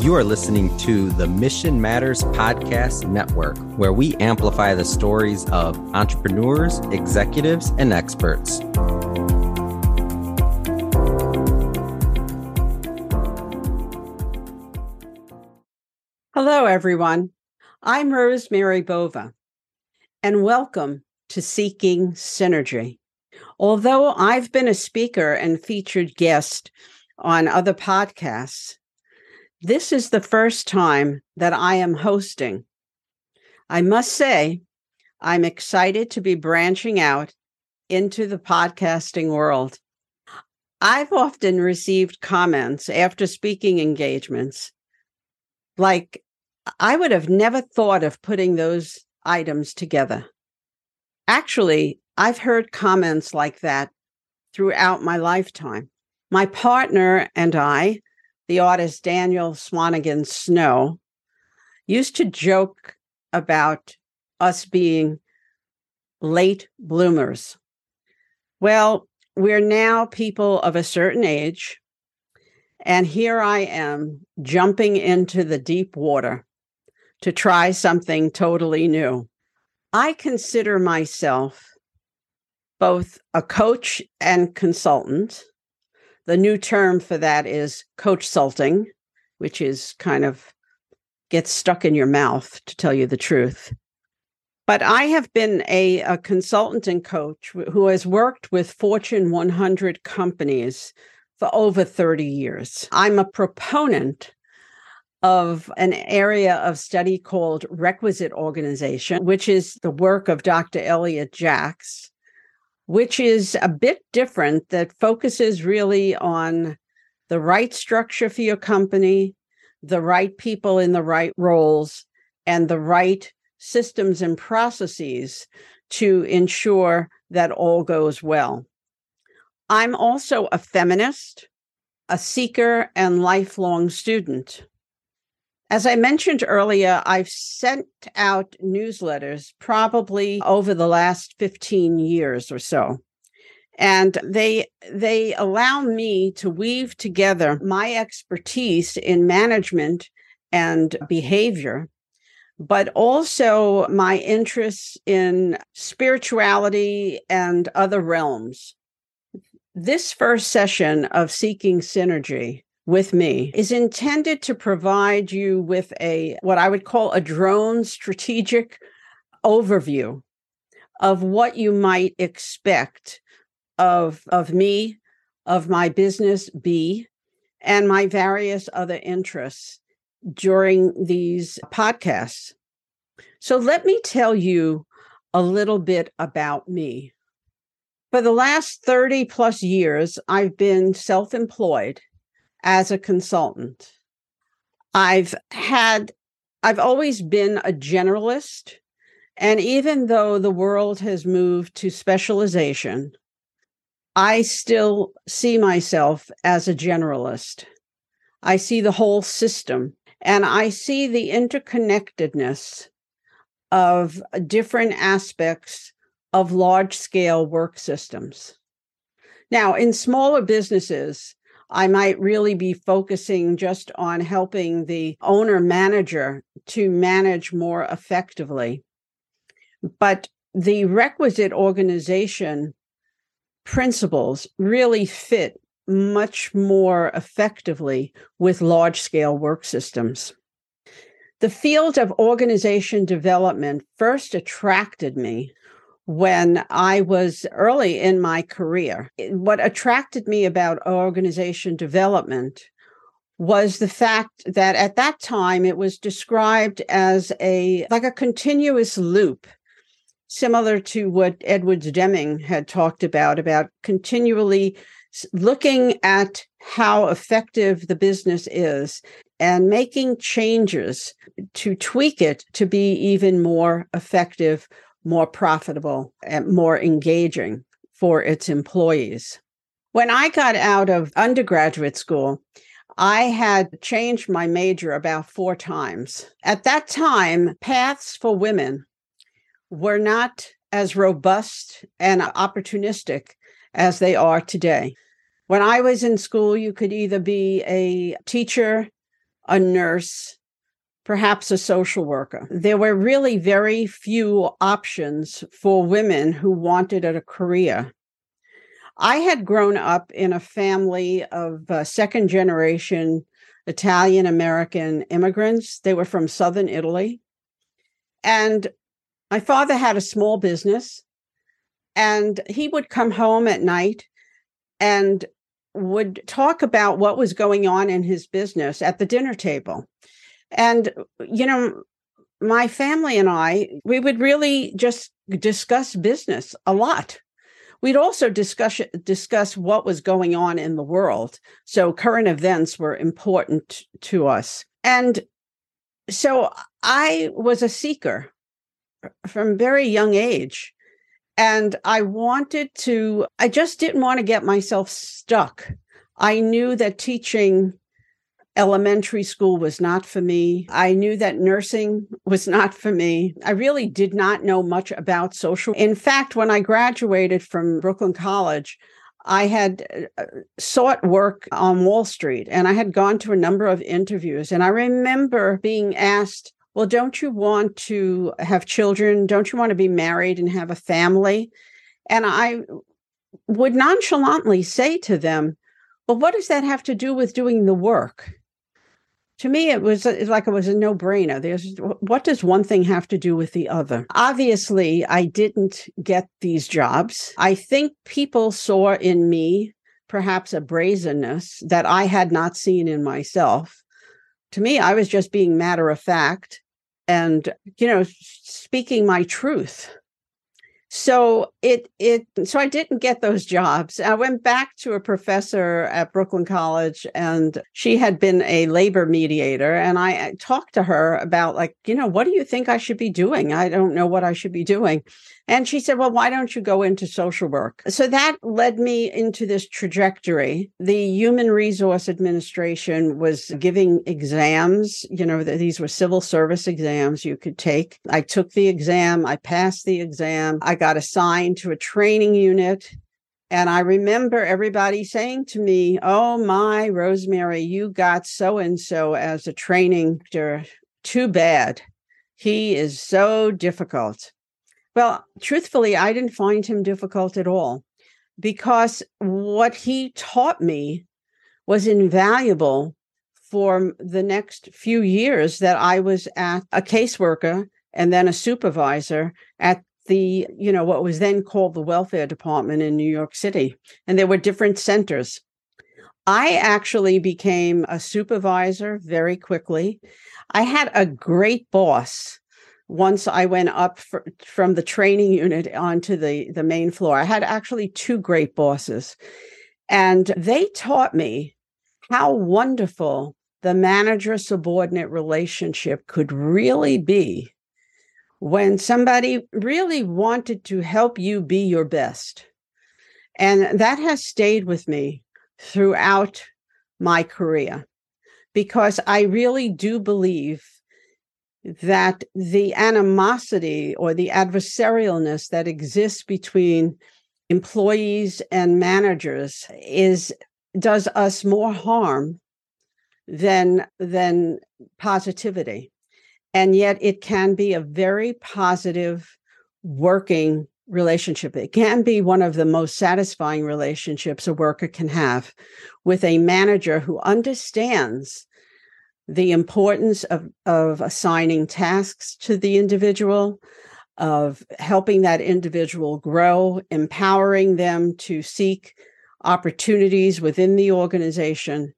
You are listening to the Mission Matters Podcast Network, where we amplify the stories of entrepreneurs, executives, and experts. Hello, everyone. I'm Rosemary Bova, and welcome to Seeking Synergy. Although I've been a speaker and featured guest on other podcasts, this is the first time that I am hosting. I must say, I'm excited to be branching out into the podcasting world. I've often received comments after speaking engagements like, I would have never thought of putting those items together. Actually, I've heard comments like that throughout my lifetime. My partner and I the artist Daniel Swanigan Snow, used to joke about us being late bloomers. Well, we're now people of a certain age, and here I am jumping into the deep water to try something totally new. I consider myself both a coach and consultant. The new term for that is coach salting, which is kind of gets stuck in your mouth, to tell you the truth. But I have been a, a consultant and coach who has worked with Fortune 100 companies for over 30 years. I'm a proponent of an area of study called requisite organization, which is the work of Dr. Elliott Jaques which is a bit different that focuses really on the right structure for your company, the right people in the right roles, and the right systems and processes to ensure that all goes well. I'm also a feminist, a seeker, and lifelong student. As I mentioned earlier, I've sent out newsletters probably over the last 15 years or so. And they they allow me to weave together my expertise in management and behavior, but also my interests in spirituality and other realms. This first session of Seeking Synergy with me is intended to provide you with a what I would call a drone strategic overview of what you might expect of of me, of my business B, and my various other interests during these podcasts. So let me tell you a little bit about me. For the last 30 plus years, I've been self employed as a consultant. I've had, I've always been a generalist. And even though the world has moved to specialization, I still see myself as a generalist. I see the whole system and I see the interconnectedness of different aspects of large scale work systems. Now, in smaller businesses, I might really be focusing just on helping the owner manager to manage more effectively. But the requisite organization principles really fit much more effectively with large scale work systems. The field of organization development first attracted me when I was early in my career. What attracted me about organization development was the fact that at that time it was described as a like a continuous loop similar to what Edwards Deming had talked about about continually looking at how effective the business is and making changes to tweak it to be even more effective more profitable and more engaging for its employees. When I got out of undergraduate school, I had changed my major about four times. At that time, paths for women were not as robust and opportunistic as they are today. When I was in school, you could either be a teacher, a nurse, perhaps a social worker. There were really very few options for women who wanted a career. I had grown up in a family of uh, second generation Italian American immigrants. They were from southern Italy. And my father had a small business, and he would come home at night and would talk about what was going on in his business at the dinner table. And, you know, my family and I, we would really just discuss business a lot. We'd also discuss discuss what was going on in the world. So current events were important to us. And so I was a seeker from very young age. And I wanted to, I just didn't want to get myself stuck. I knew that teaching elementary school was not for me. I knew that nursing was not for me. I really did not know much about social. In fact, when I graduated from Brooklyn College, I had uh, sought work on Wall Street and I had gone to a number of interviews. And I remember being asked, Well, don't you want to have children? Don't you want to be married and have a family? And I would nonchalantly say to them, Well, what does that have to do with doing the work? To me it was like it was a no-brainer. There's what does one thing have to do with the other? Obviously i didn't get these jobs. I think people saw in me perhaps a brazenness that i had not seen in myself. To me i was just being matter of fact and you know speaking my truth so it it so i didn't get those jobs. I went back to a professor at brooklyn college and she had been a labor mediator and i talked to her about like you know what do you think i should be doing? I don't know what i should be doing. And she said well why don't you go into social work? So that led me into this trajectory. The human resource administration was giving exams you know these were civil service exams you could take. I took the exam i passed the exam i got assigned to a training unit. And I remember everybody saying to me, Oh my, Rosemary, you got so and so as a training director. Too bad. He is so difficult. Well, truthfully, I didn't find him difficult at all because what he taught me was invaluable for the next few years that I was at a caseworker and then a supervisor at the you know what was then called the welfare department in New York City and there were different centers. I actually became a supervisor very quickly. I had a great boss once I went up for, from the training unit onto the the main floor. I had actually two great bosses and they taught me how wonderful the manager subordinate relationship could really be when somebody really wanted to help you be your best. And that has stayed with me throughout my career because I really do believe that the animosity or the adversarialness that exists between employees and managers is does us more harm than than positivity and yet it can be a very positive working relationship. It can be one of the most satisfying relationships a worker can have with a manager who understands the importance of, of assigning tasks to the individual, of helping that individual grow, empowering them to seek opportunities within the organization,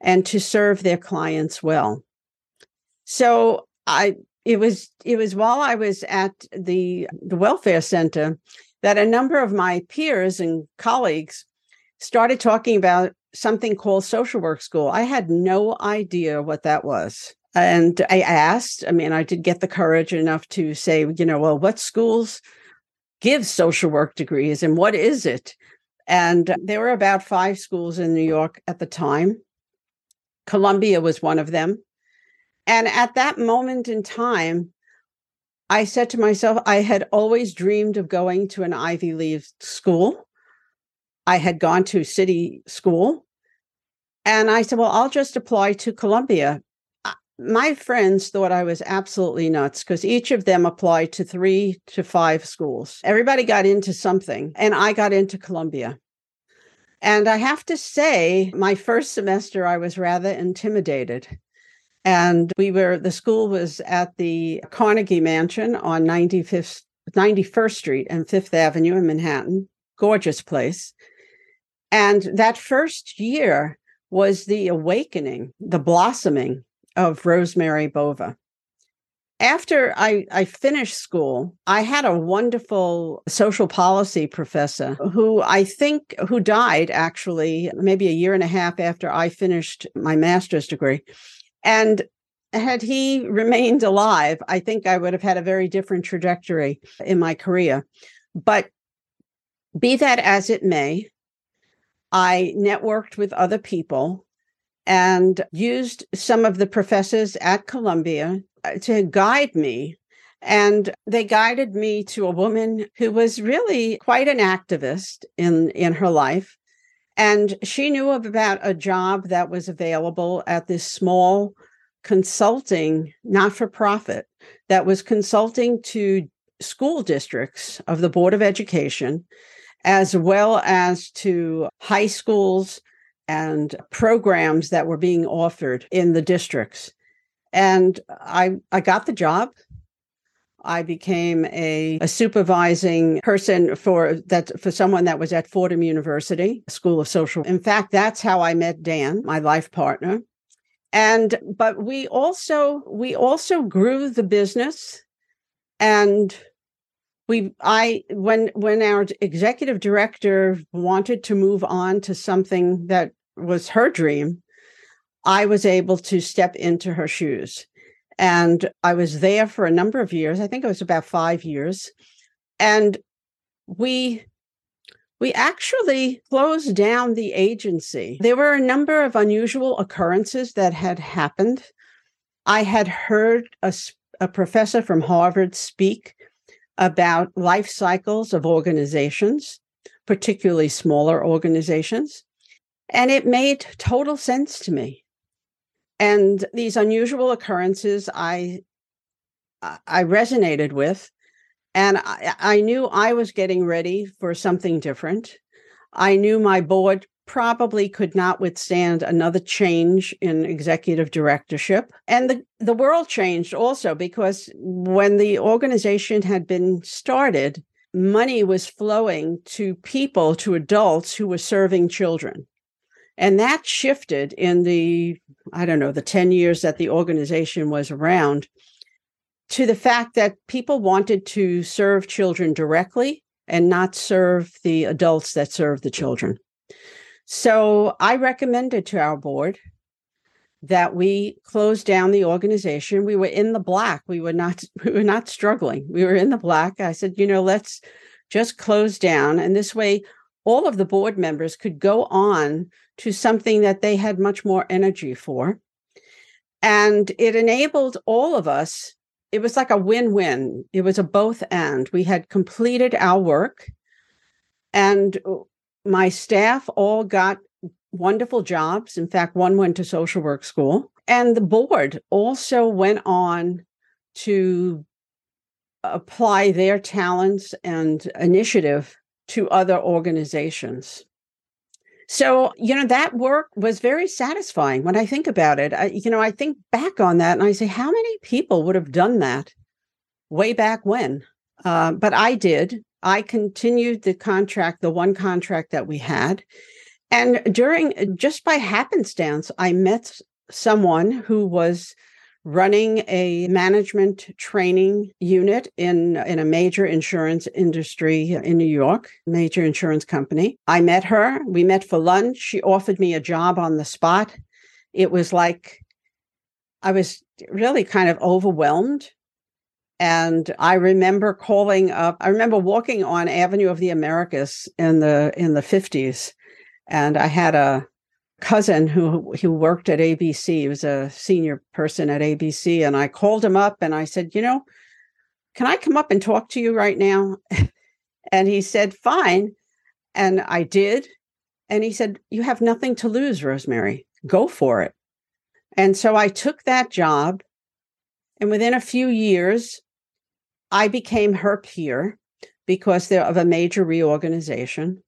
and to serve their clients well. So I it was it was while I was at the the welfare center that a number of my peers and colleagues started talking about something called social work school. I had no idea what that was. And I asked, I mean, I did get the courage enough to say, you know, well, what schools give social work degrees and what is it? And there were about five schools in New York at the time. Columbia was one of them. And at that moment in time, I said to myself, I had always dreamed of going to an Ivy League school. I had gone to city school. And I said, well, I'll just apply to Columbia. my friends thought I was absolutely nuts because each of them applied to three to five schools. Everybody got into something, and I got into Columbia. And I have to say, my first semester, I was rather intimidated. And we were, the school was at the Carnegie Mansion on 95th, 91st Street and Fifth Avenue in Manhattan. Gorgeous place. And that first year was the awakening, the blossoming of Rosemary Bova. After I, I finished school, I had a wonderful social policy professor who I think who died actually maybe a year and a half after I finished my master's degree. And had he remained alive, I think I would have had a very different trajectory in my career. But be that as it may, I networked with other people and used some of the professors at Columbia uh, to guide me. And they guided me to a woman who was really quite an activist in, in her life. And she knew about a job that was available at this small consulting, not for profit, that was consulting to school districts of the Board of Education, as well as to high schools and programs that were being offered in the districts. And I I got the job. I became a, a supervising person for that for someone that was at Fordham University School of Social. In fact, that's how I met Dan, my life partner. And but we also we also grew the business and we i when when our executive director wanted to move on to something that was her dream, I was able to step into her shoes. And I was there for a number of years. I think it was about five years. And we we actually closed down the agency. There were a number of unusual occurrences that had happened. I had heard a, a professor from Harvard speak about life cycles of organizations, particularly smaller organizations. And it made total sense to me. And these unusual occurrences I I resonated with. And I, I knew I was getting ready for something different. I knew my board probably could not withstand another change in executive directorship. And the, the world changed also because when the organization had been started, money was flowing to people, to adults who were serving children. And that shifted in the, I don't know, the 10 years that the organization was around to the fact that people wanted to serve children directly and not serve the adults that serve the children. So I recommended to our board that we close down the organization. We were in the black. We were not we were not struggling. We were in the black. I said, you know, let's just close down and this way all of the board members could go on to something that they had much more energy for. And it enabled all of us, it was like a win win. It was a both and. We had completed our work, and uh, my staff all got wonderful jobs. In fact, one went to social work school. And the board also went on to apply their talents and initiative to other organizations. So, you know, that work was very satisfying when I think about it. I, you know, I think back on that and I say, how many people would have done that way back when? Uh, but I did. I continued the contract, the one contract that we had. And during, just by happenstance, I met someone who was running a management training unit in, in a major insurance industry in New York, major insurance company. I met her. We met for lunch. She offered me a job on the spot. It was like I was really kind of overwhelmed. And I remember calling up, I remember walking on Avenue of the Americas in the in the 50s. And I had a cousin who who worked at ABC. He was a senior person at ABC, and I called him up and I said, "You know, can I come up and talk to you right now?" and he said, "Fine." And I did. And he said, "You have nothing to lose, Rosemary. Go for it." And so I took that job. And within a few years, I became her peer because of a major reorganization.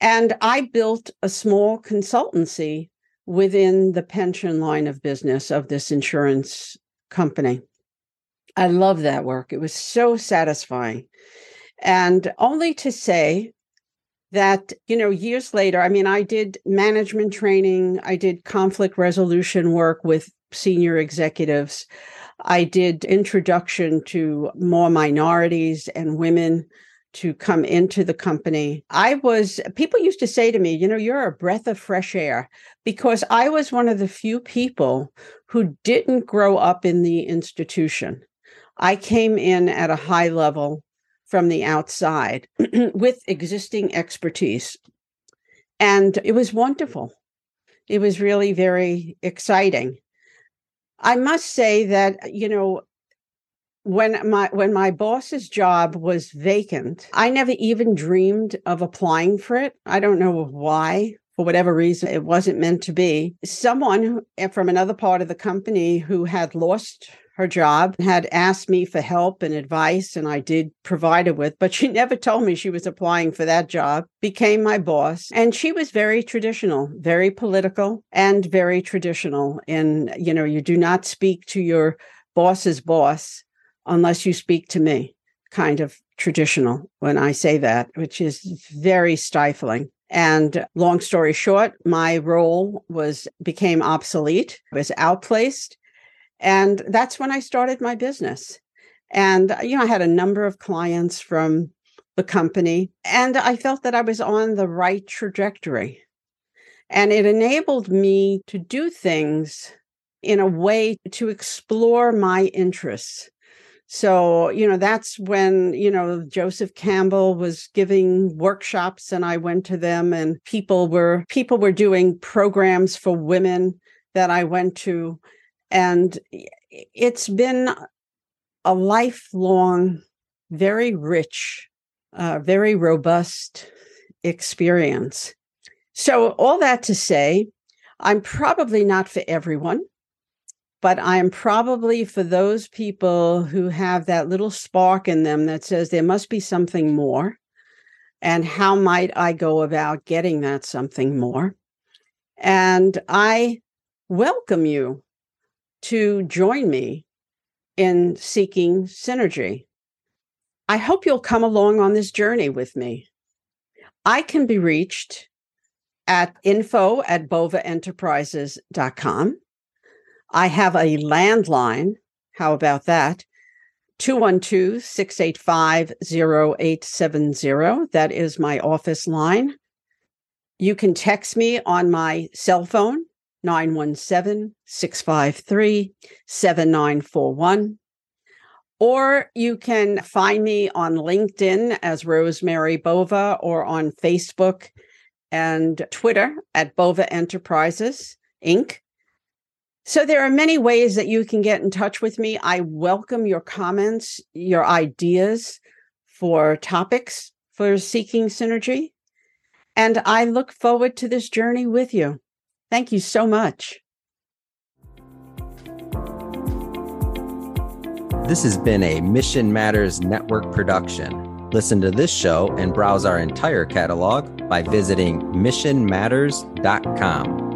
And I built a small consultancy within the pension line of business of this insurance company. I love that work. It was so satisfying. And only to say that, you know, years later, I mean, I did management training, I did conflict resolution work with senior executives. I did introduction to more minorities and women to come into the company. I was, people used to say to me, you know, you're a breath of fresh air because I was one of the few people who didn't grow up in the institution. I came in at a high level from the outside with existing expertise. And it was wonderful. It was really very exciting. I must say that, you know, when my when my boss's job was vacant, I never even dreamed of applying for it. I don't know why. For whatever reason, it wasn't meant to be. Someone eh, from another part of the company who had lost her job, had asked me for help and advice, and I did provide her with, but she never told me she was applying for that job, became my boss. And she was very traditional, very political, and very traditional. And, you know, you do not speak to your boss's boss unless you speak to me, kind of traditional when I say that, which is very stifling. And long story short, my role was became obsolete, was outplaced. And that's when I started my business. And, uh, you know, I had a number of clients from the company, and I felt that I was on the right trajectory. And it enabled me to do things in a way to explore my interests. So, you know, that's when, you know, Joseph Campbell was giving workshops and I went to them and people were people were doing programs for women that I went to and it's been a lifelong, very rich, uh, very robust experience. So, all that to say, I'm probably not for everyone, but I'm probably for those people who have that little spark in them that says there must be something more. And how might I go about getting that something more? And I welcome you to join me in seeking synergy. I hope you'll come along on this journey with me. I can be reached at info at bovaenterprises.com. I have a landline. How about that? 212 685 0870. That is my office line. You can text me on my cell phone, 917 653 7941. Or you can find me on LinkedIn as Rosemary Bova or on Facebook and Twitter at Bova Enterprises Inc. So there are many ways that you can get in touch with me. I welcome your comments, your ideas for topics for seeking synergy. And I look forward to this journey with you. Thank you so much. This has been a Mission Matters Network production. Listen to this show and browse our entire catalog by visiting missionmatters.com.